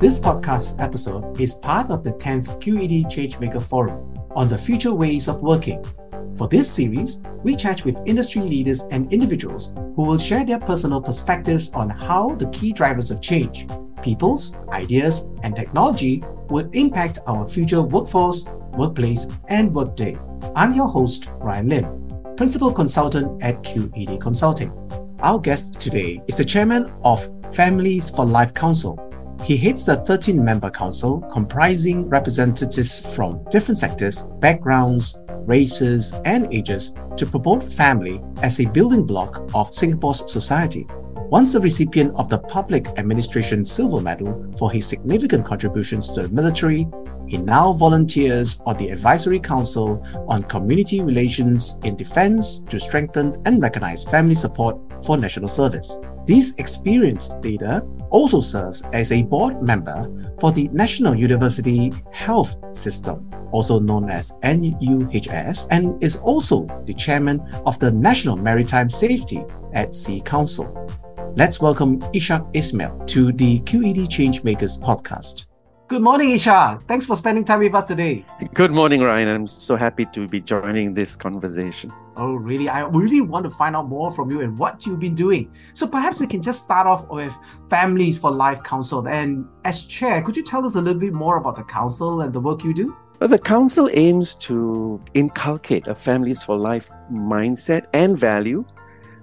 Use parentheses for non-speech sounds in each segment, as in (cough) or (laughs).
This podcast episode is part of the 10th QED Changemaker Forum on the future ways of working. For this series, we chat with industry leaders and individuals who will share their personal perspectives on how the key drivers of change, people's, ideas, and technology will impact our future workforce, workplace, and workday. I'm your host, Ryan Lim, Principal Consultant at QED Consulting. Our guest today is the Chairman of Families for Life Council, he heads the 13 member council comprising representatives from different sectors, backgrounds, races, and ages to promote family as a building block of Singapore's society. Once a recipient of the Public Administration Silver Medal for his significant contributions to the military, he now volunteers on the Advisory Council on Community Relations in Defense to strengthen and recognize family support for national service. This experienced leader also serves as a board member for the National University Health System, also known as NUHS, and is also the chairman of the National Maritime Safety at Sea Council. Let's welcome Ishak Ismail to the QED Changemakers podcast. Good morning, Ishak. Thanks for spending time with us today. Good morning, Ryan. I'm so happy to be joining this conversation. Oh, really? I really want to find out more from you and what you've been doing. So perhaps we can just start off with Families for Life Council. And as chair, could you tell us a little bit more about the council and the work you do? Well, the council aims to inculcate a Families for Life mindset and value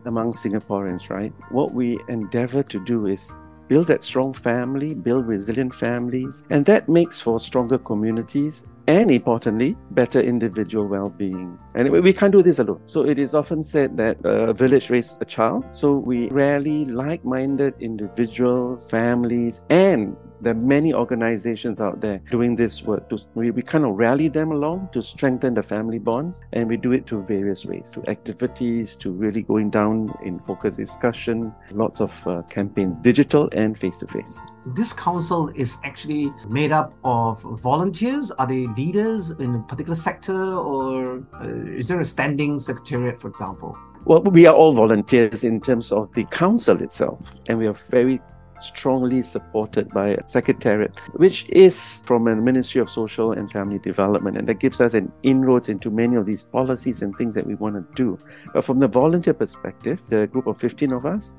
among Singaporeans, right? What we endeavor to do is build that strong family, build resilient families, and that makes for stronger communities and importantly, better individual well being. And we can't do this alone. So it is often said that a village raises a child. So we rally like minded individuals, families, and there are many organizations out there doing this work. To, we, we kind of rally them along to strengthen the family bonds, and we do it through various ways, through activities, to really going down in focus discussion, lots of uh, campaigns, digital and face to face. This council is actually made up of volunteers. Are they leaders in a particular sector, or uh, is there a standing secretariat, for example? Well, we are all volunteers in terms of the council itself, and we are very strongly supported by a secretariat, which is from a Ministry of Social and Family Development, and that gives us an inroads into many of these policies and things that we want to do. But from the volunteer perspective, the group of 15 of us,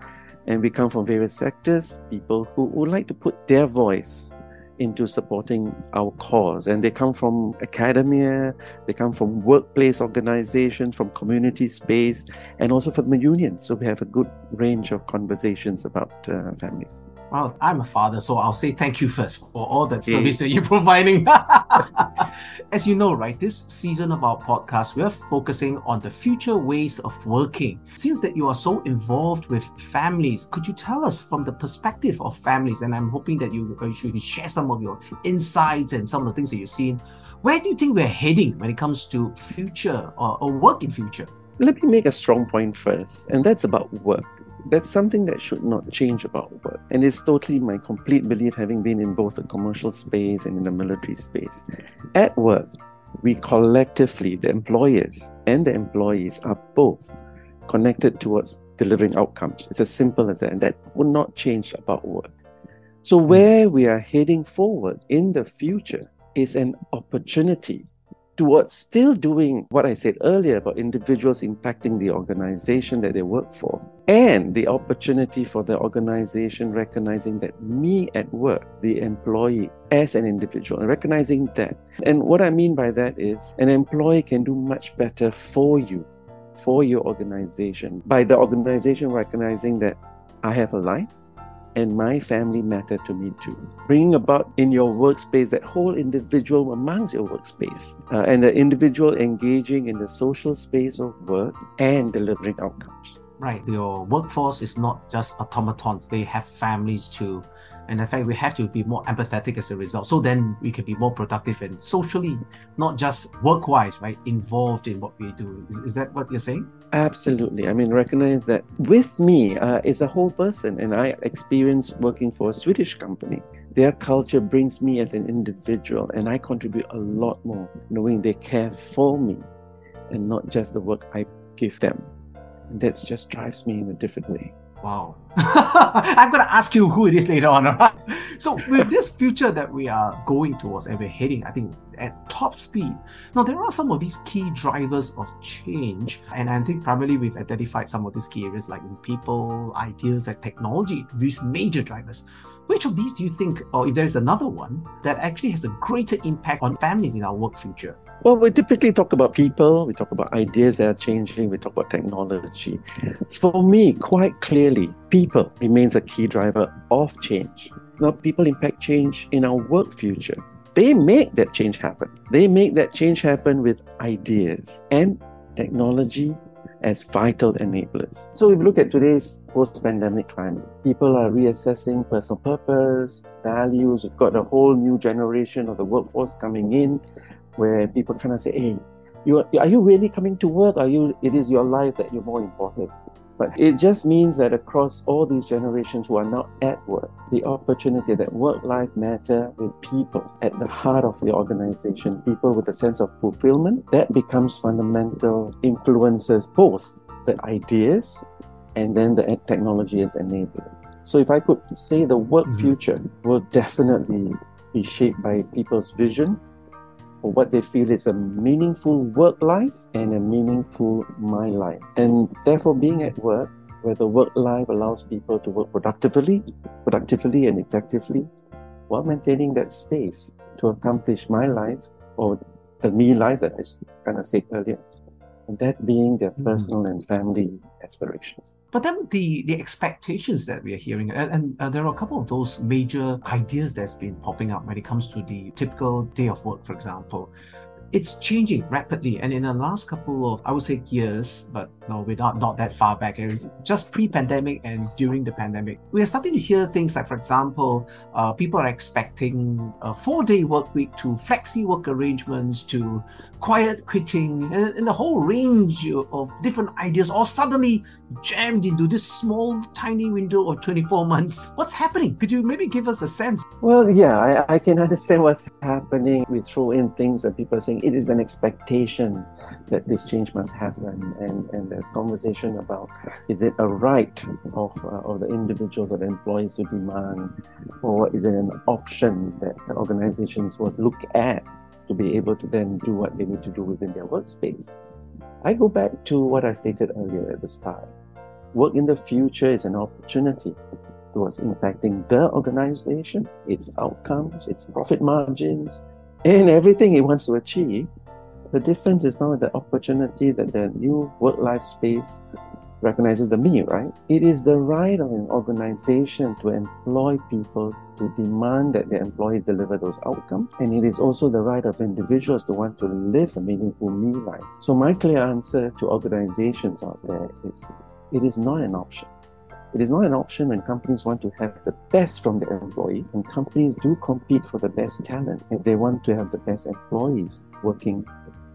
and we come from various sectors, people who would like to put their voice into supporting our cause. And they come from academia, they come from workplace organizations, from community space, and also from the union. So we have a good range of conversations about uh, families. Well, I'm a father, so I'll say thank you first for all that service that you're (laughs) providing. As you know, right, this season of our podcast, we are focusing on the future ways of working. Since that you are so involved with families, could you tell us from the perspective of families? And I'm hoping that you, uh, you share some of your insights and some of the things that you've seen. Where do you think we're heading when it comes to future or, or work in future? Let me make a strong point first, and that's about work that's something that should not change about work. And it's totally my complete belief, having been in both the commercial space and in the military space. At work, we collectively, the employers and the employees, are both connected towards delivering outcomes. It's as simple as that. And that will not change about work. So, hmm. where we are heading forward in the future is an opportunity towards still doing what I said earlier about individuals impacting the organization that they work for, and the opportunity for the organization recognizing that me at work, the employee, as an individual, and recognizing that. And what I mean by that is an employee can do much better for you, for your organization, by the organization recognizing that I have a life and my family matter to me too. Bringing about in your workspace that whole individual amongst your workspace uh, and the individual engaging in the social space of work and delivering outcomes. Right. Your workforce is not just automatons, they have families too. And in fact, we have to be more empathetic as a result. So then we can be more productive and socially, not just work wise, right? Involved in what we do. Is, is that what you're saying? Absolutely. I mean, recognize that with me uh, is a whole person, and I experience working for a Swedish company. Their culture brings me as an individual, and I contribute a lot more knowing they care for me and not just the work I give them. And that just drives me in a different way. Wow. (laughs) I'm going to ask you who it is later on. Right? So, with (laughs) this future that we are going towards and we're heading, I think, at top speed, now there are some of these key drivers of change. And I think primarily we've identified some of these key areas like people, ideas, and technology, these major drivers. Which of these do you think, or if there's another one, that actually has a greater impact on families in our work future? Well, we typically talk about people, we talk about ideas that are changing, we talk about technology. For me, quite clearly, people remains a key driver of change. Now, people impact change in our work future. They make that change happen. They make that change happen with ideas and technology as vital enablers. So, if you look at today's post pandemic climate, people are reassessing personal purpose, values. We've got a whole new generation of the workforce coming in where people kind of say, hey, you are, are you really coming to work? Are you, it is your life that you're more important. But it just means that across all these generations who are now at work, the opportunity that work life matter with people at the heart of the organization, people with a sense of fulfillment, that becomes fundamental influences both the ideas and then the technology as enablers. So if I could say the work mm-hmm. future will definitely be shaped by people's vision for what they feel is a meaningful work life and a meaningful my life. And therefore, being at work, where the work life allows people to work productively, productively and effectively, while maintaining that space to accomplish my life or the me life that I kind of said earlier and that being their hmm. personal mm. and family aspirations. But then the the expectations that we are hearing, and, and uh, there are a couple of those major ideas that's been popping up when it comes to the typical day of work, for example it's changing rapidly. And in the last couple of, I would say, years, but no, we're not, not that far back, just pre pandemic and during the pandemic, we are starting to hear things like, for example, uh, people are expecting a four day work week to flexi work arrangements to quiet quitting and, and a whole range of different ideas all suddenly jammed into this small, tiny window of 24 months. What's happening? Could you maybe give us a sense? Well, yeah, I, I can understand what's happening. We throw in things that people are saying it is an expectation that this change must happen. And, and there's conversation about is it a right of, uh, of the individuals or the employees to demand, or is it an option that organizations would look at to be able to then do what they need to do within their workspace? I go back to what I stated earlier at the start. Work in the future is an opportunity towards impacting the organization, its outcomes, its profit margins, and everything it wants to achieve. The difference is now the opportunity that the new work life space recognizes the me, right? It is the right of an organization to employ people to demand that their employees deliver those outcomes. And it is also the right of individuals to want to live a meaningful me life. So my clear answer to organizations out there is it is not an option. It is not an option when companies want to have the best from their employees, and companies do compete for the best talent if they want to have the best employees working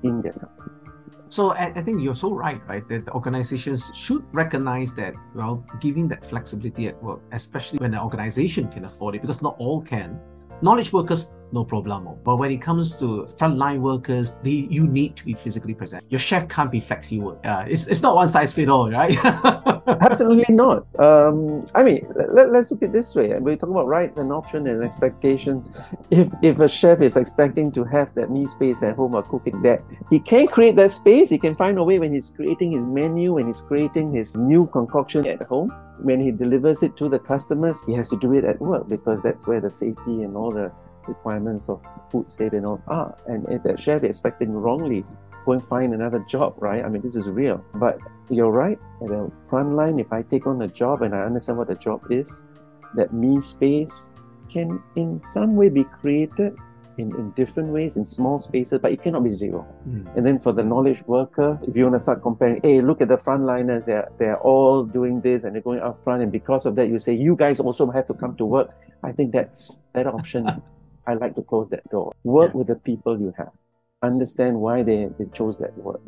in their companies. So I, I, think you're so right, right? That organizations should recognize that, well, giving that flexibility at work, especially when an organization can afford it, because not all can. Knowledge workers no problemo. But when it comes to frontline workers, they, you need to be physically present. Your chef can't be flexible. Uh, it's, it's not one size fit all, right? (laughs) Absolutely not. Um, I mean, let, us look at this way. We're talking about rights and options and expectation. If if a chef is expecting to have that me space at home or cooking that, he can create that space. He can find a way when he's creating his menu, when he's creating his new concoction at home. When he delivers it to the customers, he has to do it at work because that's where the safety and all the requirements of food safety and all are. And if that chef is expecting wrongly, go and find another job, right? I mean, this is real. But you're right. At the front line, if I take on a job and I understand what the job is, that me space can in some way be created in, in different ways in small spaces, but it cannot be zero. Mm. And then for the knowledge worker, if you want to start comparing, hey, look at the frontliners, they're they're all doing this and they're going up front, and because of that, you say you guys also have to come to work. I think that's that option (laughs) I like to close that door. Work yeah. with the people you have. Understand why they, they chose that work.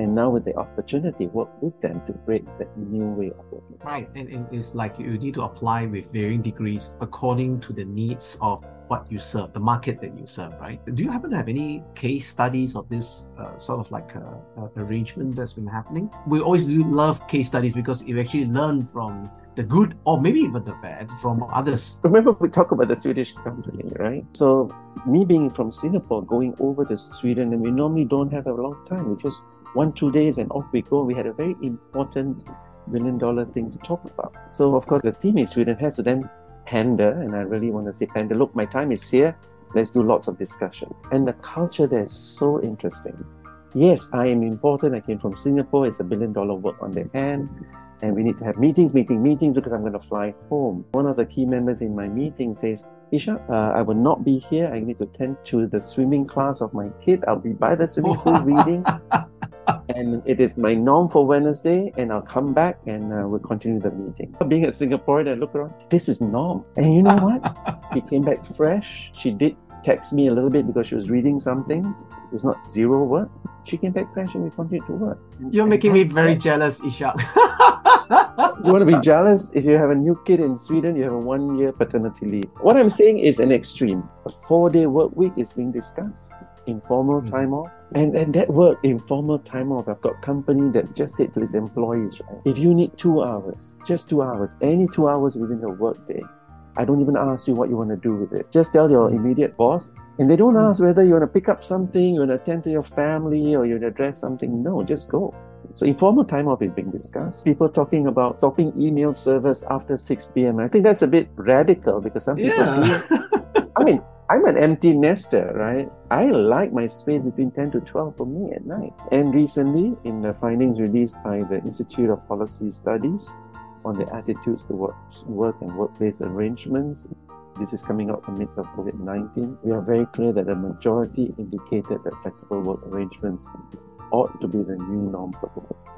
And now with the opportunity, work with them to break that new way of working. Right, and, and it's like you need to apply with varying degrees according to the needs of what you serve, the market that you serve, right? Do you happen to have any case studies of this uh, sort of like uh, uh, arrangement that's been happening? We always do love case studies because you actually learn from the good or maybe even the bad from others. Remember, we talk about the Swedish company, right? So, me being from Singapore, going over to Sweden, and we normally don't have a long time. We just one, two days and off we go. We had a very important million dollar thing to talk about. So, of course, the team in Sweden has to then pander, and I really want to say pander, look, my time is here. Let's do lots of discussion. And the culture there is so interesting. Yes, I am important. I came from Singapore. It's a billion dollar work on their hand. And we need to have meetings, meeting, meetings because I'm going to fly home. One of the key members in my meeting says, Ishak, uh, I will not be here. I need to attend to the swimming class of my kid. I'll be by the swimming pool reading. (laughs) and it is my norm for Wednesday, and I'll come back and uh, we'll continue the meeting. Being a Singaporean, I look around, this is norm. And you know what? (laughs) he came back fresh. She did text me a little bit because she was reading some things. It's not zero work. She came back fresh and we continued to work. You're making me very jealous, Ishak. (laughs) (laughs) you want to be jealous? If you have a new kid in Sweden, you have a one year paternity leave. What I'm saying is an extreme. A four day work week is being discussed, informal mm. time off. And, and that work, informal time off, I've got company that just said to its employees, right? If you need two hours, just two hours, any two hours within the workday, I don't even ask you what you want to do with it. Just tell your immediate boss. And they don't hmm. ask whether you want to pick up something, you want to attend to your family, or you want to address something. No, just go. So informal time off is being discussed. People talking about stopping email service after 6 p.m. I think that's a bit radical because some people yeah. do. I mean, I'm an empty nester, right? I like my space between 10 to 12 for me at night. And recently, in the findings released by the Institute of Policy Studies, on the attitudes towards work and workplace arrangements. This is coming out amidst of COVID-19. We are very clear that the majority indicated that flexible work arrangements ought to be the new norm.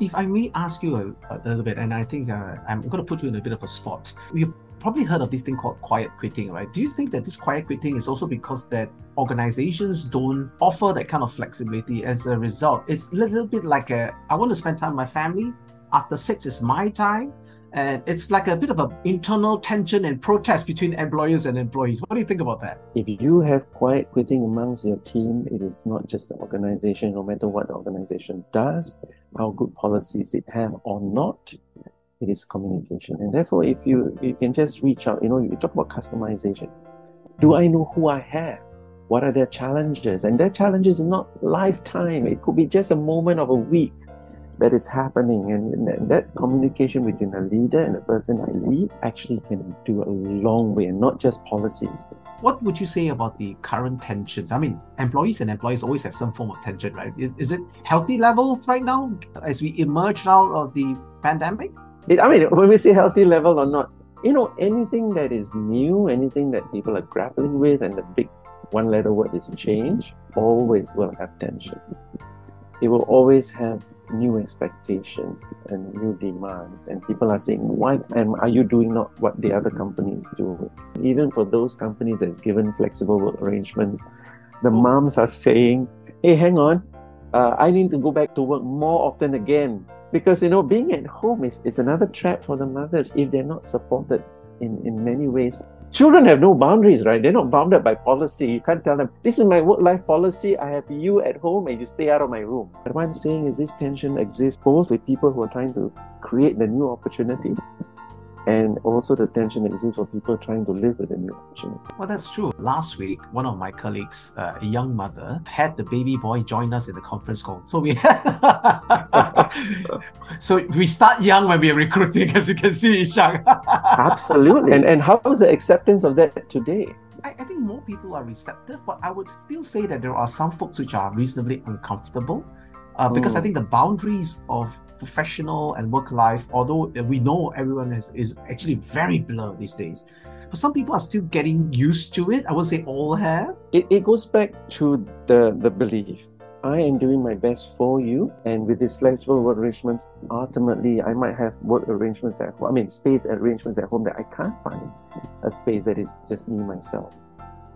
If I may ask you a, a little bit, and I think uh, I'm going to put you in a bit of a spot. You've probably heard of this thing called quiet quitting, right? Do you think that this quiet quitting is also because that organizations don't offer that kind of flexibility as a result? It's a little bit like a, I want to spend time with my family. After six is my time and it's like a bit of an internal tension and protest between employers and employees. What do you think about that? If you have quiet quitting amongst your team, it is not just the organization, no matter what the organization does, how good policies it have or not, it is communication. And therefore, if you you can just reach out, you know, you talk about customization. Do I know who I have? What are their challenges? And their challenges is not lifetime. It could be just a moment of a week that is happening and that communication between a leader and the person I lead actually can do a long way and not just policies. What would you say about the current tensions? I mean, employees and employees always have some form of tension, right? Is, is it healthy levels right now as we emerge out of the pandemic? It, I mean, (laughs) when we say healthy level or not, you know, anything that is new, anything that people are grappling with, and the big one letter word is change, always will have tension. It will always have new expectations and new demands and people are saying why am are you doing not what the other companies do? Even for those companies that's given flexible work arrangements the oh. moms are saying hey hang on. Uh, i need to go back to work more often again. Because you know being at home is, is another trap for the mothers if they're not supported in, in many ways children have no boundaries, right? They're not bounded by policy. You can't tell them, this is my work life policy. I have you at home and you stay out of my room. But what I'm saying is this tension exists both with people who are trying to create the new opportunities and also the tension exists for people trying to live with the new opportunity. Well, that's true. Last week, one of my colleagues, uh, a young mother, had the baby boy join us in the conference call. So we, (laughs) (laughs) so we start young when we're recruiting, (laughs) as you can see, Ishak. Absolutely. And and how is the acceptance of that today? I, I think more people are receptive, but I would still say that there are some folks which are reasonably uncomfortable. Uh, because mm. I think the boundaries of professional and work life, although we know everyone is, is actually very blurred these days, but some people are still getting used to it. I would say all have. It, it goes back to the, the belief. I am doing my best for you, and with these flexible work arrangements, ultimately, I might have work arrangements at home. I mean, space arrangements at home that I can't find a space that is just me myself.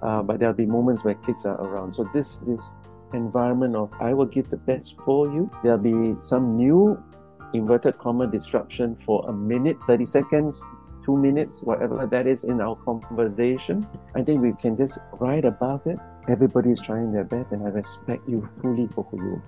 Uh, but there'll be moments where kids are around. So this this environment of I will give the best for you. There'll be some new inverted comma disruption for a minute, 30 seconds, two minutes, whatever that is in our conversation. I think we can just right above it. Everybody is trying their best, and I respect you fully for who you are.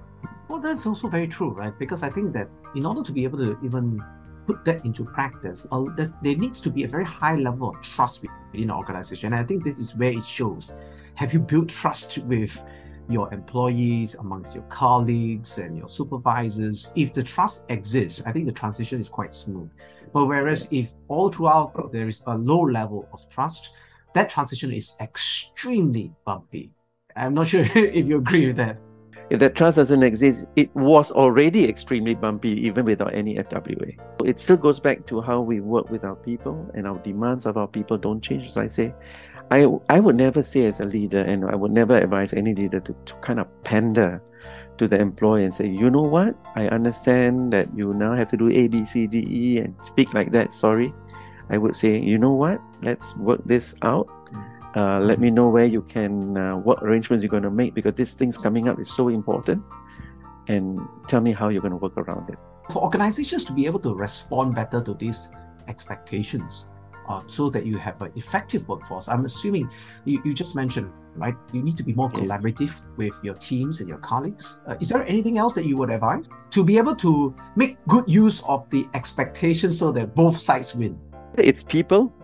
Well, that's also very true, right? Because I think that in order to be able to even put that into practice, uh, there needs to be a very high level of trust within the organization. And I think this is where it shows. Have you built trust with your employees, amongst your colleagues and your supervisors? If the trust exists, I think the transition is quite smooth. But whereas if all throughout there is a low level of trust, that transition is extremely bumpy. I'm not sure (laughs) if you agree with that. If that trust doesn't exist, it was already extremely bumpy even without any FWA. It still goes back to how we work with our people and our demands of our people don't change. As I say, I, I would never say as a leader, and I would never advise any leader to, to kind of pander to the employee and say, you know what, I understand that you now have to do A, B, C, D, E and speak like that. Sorry. I would say, you know what, let's work this out. Uh, let me know where you can, uh, what arrangements you're going to make because this thing's coming up is so important. And tell me how you're going to work around it. For organizations to be able to respond better to these expectations, uh, so that you have an effective workforce. I'm assuming you, you just mentioned, right? You need to be more collaborative with your teams and your colleagues. Uh, is there anything else that you would advise to be able to make good use of the expectations so that both sides win? It's people.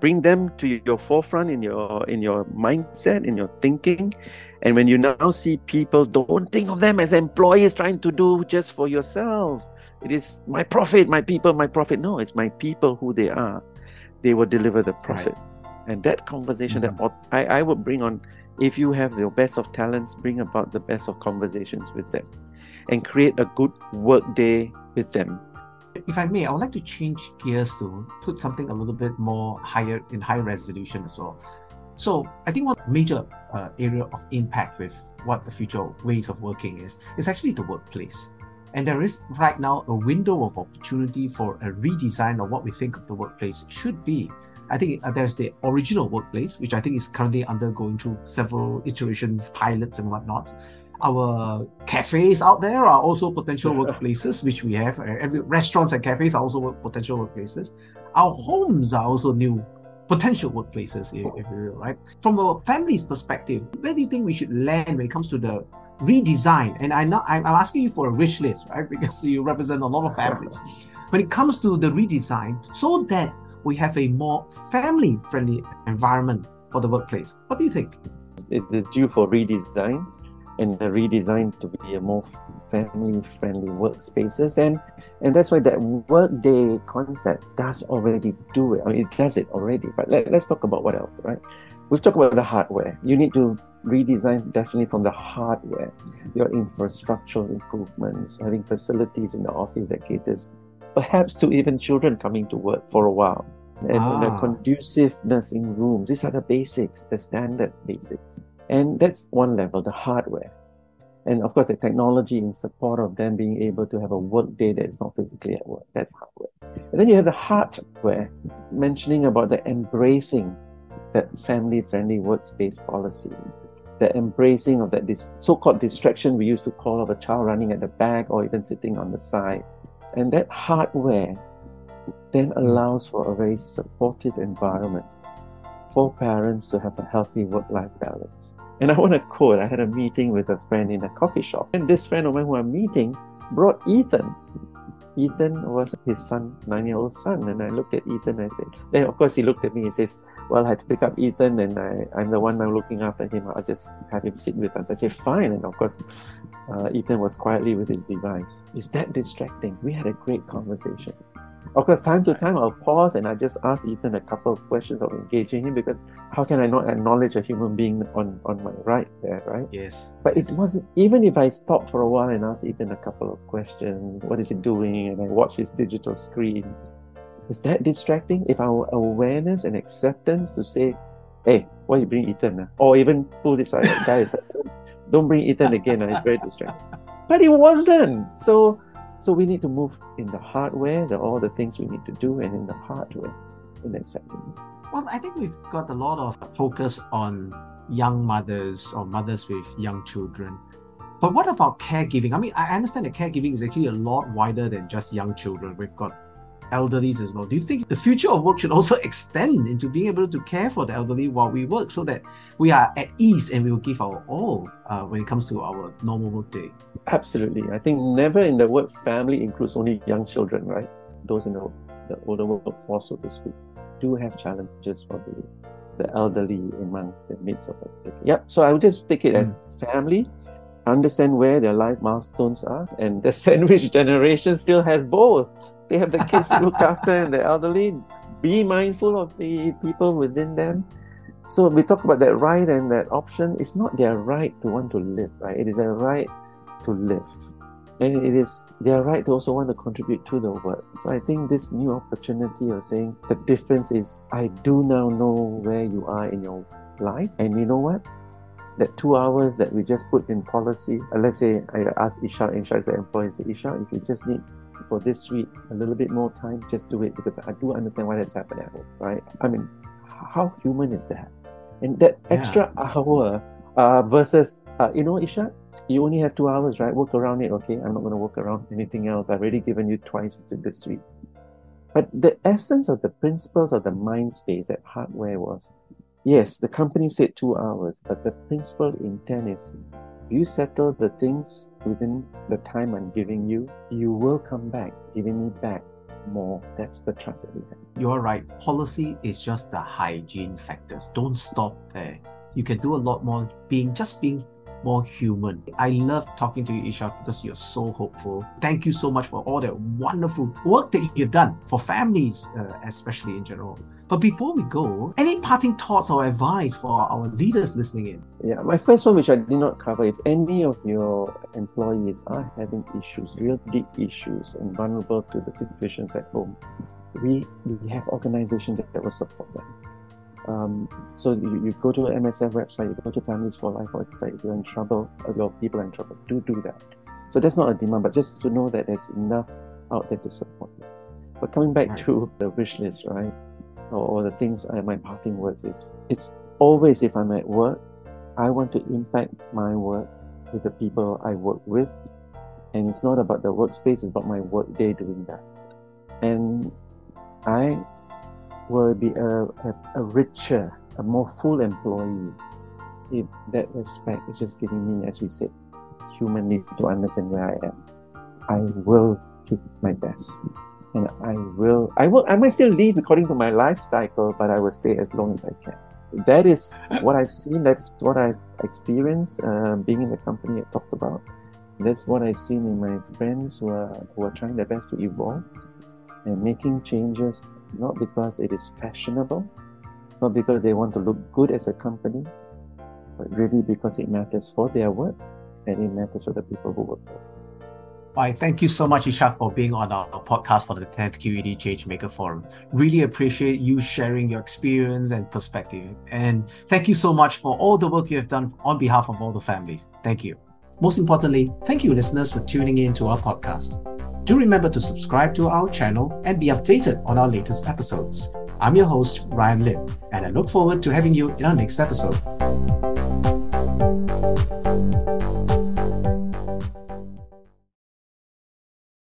Bring them to your forefront in your in your mindset, in your thinking, and when you now see people, don't think of them as employees trying to do just for yourself. It is my profit, my people, my profit. No, it's my people who they are they will deliver the profit. Right. And that conversation mm-hmm. that I, I would bring on, if you have your best of talents, bring about the best of conversations with them and create a good work day with them. If I may, I would like to change gears to put something a little bit more higher in high resolution as well. So I think one major uh, area of impact with what the future ways of working is is actually the workplace. And there is right now a window of opportunity for a redesign of what we think of the workplace should be. I think uh, there's the original workplace, which I think is currently undergoing through several iterations, pilots, and whatnot. Our cafes out there are also potential workplaces, which we have. Uh, every restaurants and cafes are also potential workplaces. Our homes are also new potential workplaces, if, if you will, right? From a family's perspective, where do you think we should land when it comes to the redesign. And I'm not I'm asking you for a wish list, right? (laughs) Because you represent a lot of families. When it comes to the redesign, so that we have a more family-friendly environment for the workplace. What do you think? It is due for redesign and the redesign to be a more family-friendly workspaces and and that's why that workday concept does already do it. I mean it does it already. But let, let's talk about what else, right? We've talked about the hardware. You need to redesign definitely from the hardware, your infrastructural improvements, having facilities in the office that caters perhaps to even children coming to work for a while. And ah. the conduciveness in rooms. These are the basics, the standard basics. And that's one level, the hardware. And of course, the technology in support of them being able to have a work day that is not physically at work. That's hardware. And then you have the hardware, mentioning about the embracing that family friendly workspace policy the embracing of that this so-called distraction we used to call of a child running at the back or even sitting on the side. And that hardware then allows for a very supportive environment for parents to have a healthy work-life balance. And I want to quote, I had a meeting with a friend in a coffee shop. And this friend of mine who I'm meeting brought Ethan. Ethan was his son, nine-year-old son. And I looked at Ethan and I said, then of course he looked at me and says, well, I had to pick up Ethan and I, I'm the one now looking after him. I'll just have him sit with us. I said, fine. And of course, uh, Ethan was quietly with his device. Is that distracting? We had a great conversation. Of course, time to time, I'll pause and I just ask Ethan a couple of questions of engaging him because how can I not acknowledge a human being on, on my right there, right? Yes. But yes. it wasn't, even if I stop for a while and ask Ethan a couple of questions, what is he doing? And I watch his digital screen, is that distracting? If our awareness and acceptance to say, hey, why you bring Ethan? Uh? Or even pull this out, guys, don't bring Ethan again. Uh, it's very distracting. But it wasn't. So so we need to move in the hardware, the, all the things we need to do, and in the hardware, in acceptance. Well, I think we've got a lot of focus on young mothers or mothers with young children. But what about caregiving? I mean, I understand that caregiving is actually a lot wider than just young children. We've got elderlies as well. Do you think the future of work should also (laughs) extend into being able to care for the elderly while we work so that we are at ease and we will give our all uh, when it comes to our normal work day? Absolutely. I think never in the word family includes only young children, right? Those in the, the older workforce, so to speak, do have challenges for the, the elderly amongst the midst of it. Yep. So I would just take it mm. as family understand where their life milestones are. And the (laughs) sandwich generation still has both. They have the kids to look after and the elderly. Be mindful of the people within them. So we talk about that right and that option. It's not their right to want to live, right? It is their right to live. And it is their right to also want to contribute to the work. So I think this new opportunity of saying the difference is I do now know where you are in your life. And you know what? that two hours that we just put in policy, uh, let's say I ask Isha, Isha is the employee, say, Isha, if you just need for this week a little bit more time, just do it because I do understand what has happened at home, right? I mean, how human is that? And that yeah. extra hour uh, versus, uh, you know, Isha, you only have two hours, right? Work around it, okay? I'm not going to work around anything else. I've already given you twice to this week. But the essence of the principles of the mind space that hardware was Yes, the company said two hours, but the principal intent is you settle the things within the time I'm giving you, you will come back, giving me back more. That's the trust that we have. You're right. Policy is just the hygiene factors. Don't stop there. You can do a lot more being just being more human. I love talking to you, Ishak, because you're so hopeful. Thank you so much for all the wonderful work that you've done for families, uh, especially in general. But before we go, any parting thoughts or advice for our leaders listening in? Yeah, my first one, which I did not cover, if any of your employees are having issues, real deep issues, and vulnerable to the situations at home, we, we have organizations that, that will support them. Um, so you, you go to MSF website, you go to Families for Life website, if you're in trouble, if your people are in trouble, do do that. So that's not a demand, but just to know that there's enough out there to support you. But coming back to the wish list, right? Or, or the things I, my parting words is it's always if I'm at work, I want to impact my work with the people I work with. And it's not about the workspace, it's about my work day doing that. And I will be a, a, a richer, a more full employee if that respect is just giving me, as we said, humanly to understand where I am. I will give my best and I will, I will, I might still leave according to my life cycle, but I will stay as long as I can. That is what I've seen. That's what I've experienced uh, being in the company I talked about. That's what I've seen in my friends who are who are trying their best to evolve and making changes, not because it is fashionable, not because they want to look good as a company, but really because it matters for their work and it matters for the people who work for. Why, thank you so much, Ishak, for being on our podcast for the 10th QED Change Maker Forum. Really appreciate you sharing your experience and perspective. And thank you so much for all the work you have done on behalf of all the families. Thank you. Most importantly, thank you, listeners, for tuning in to our podcast. Do remember to subscribe to our channel and be updated on our latest episodes. I'm your host, Ryan Lim, and I look forward to having you in our next episode.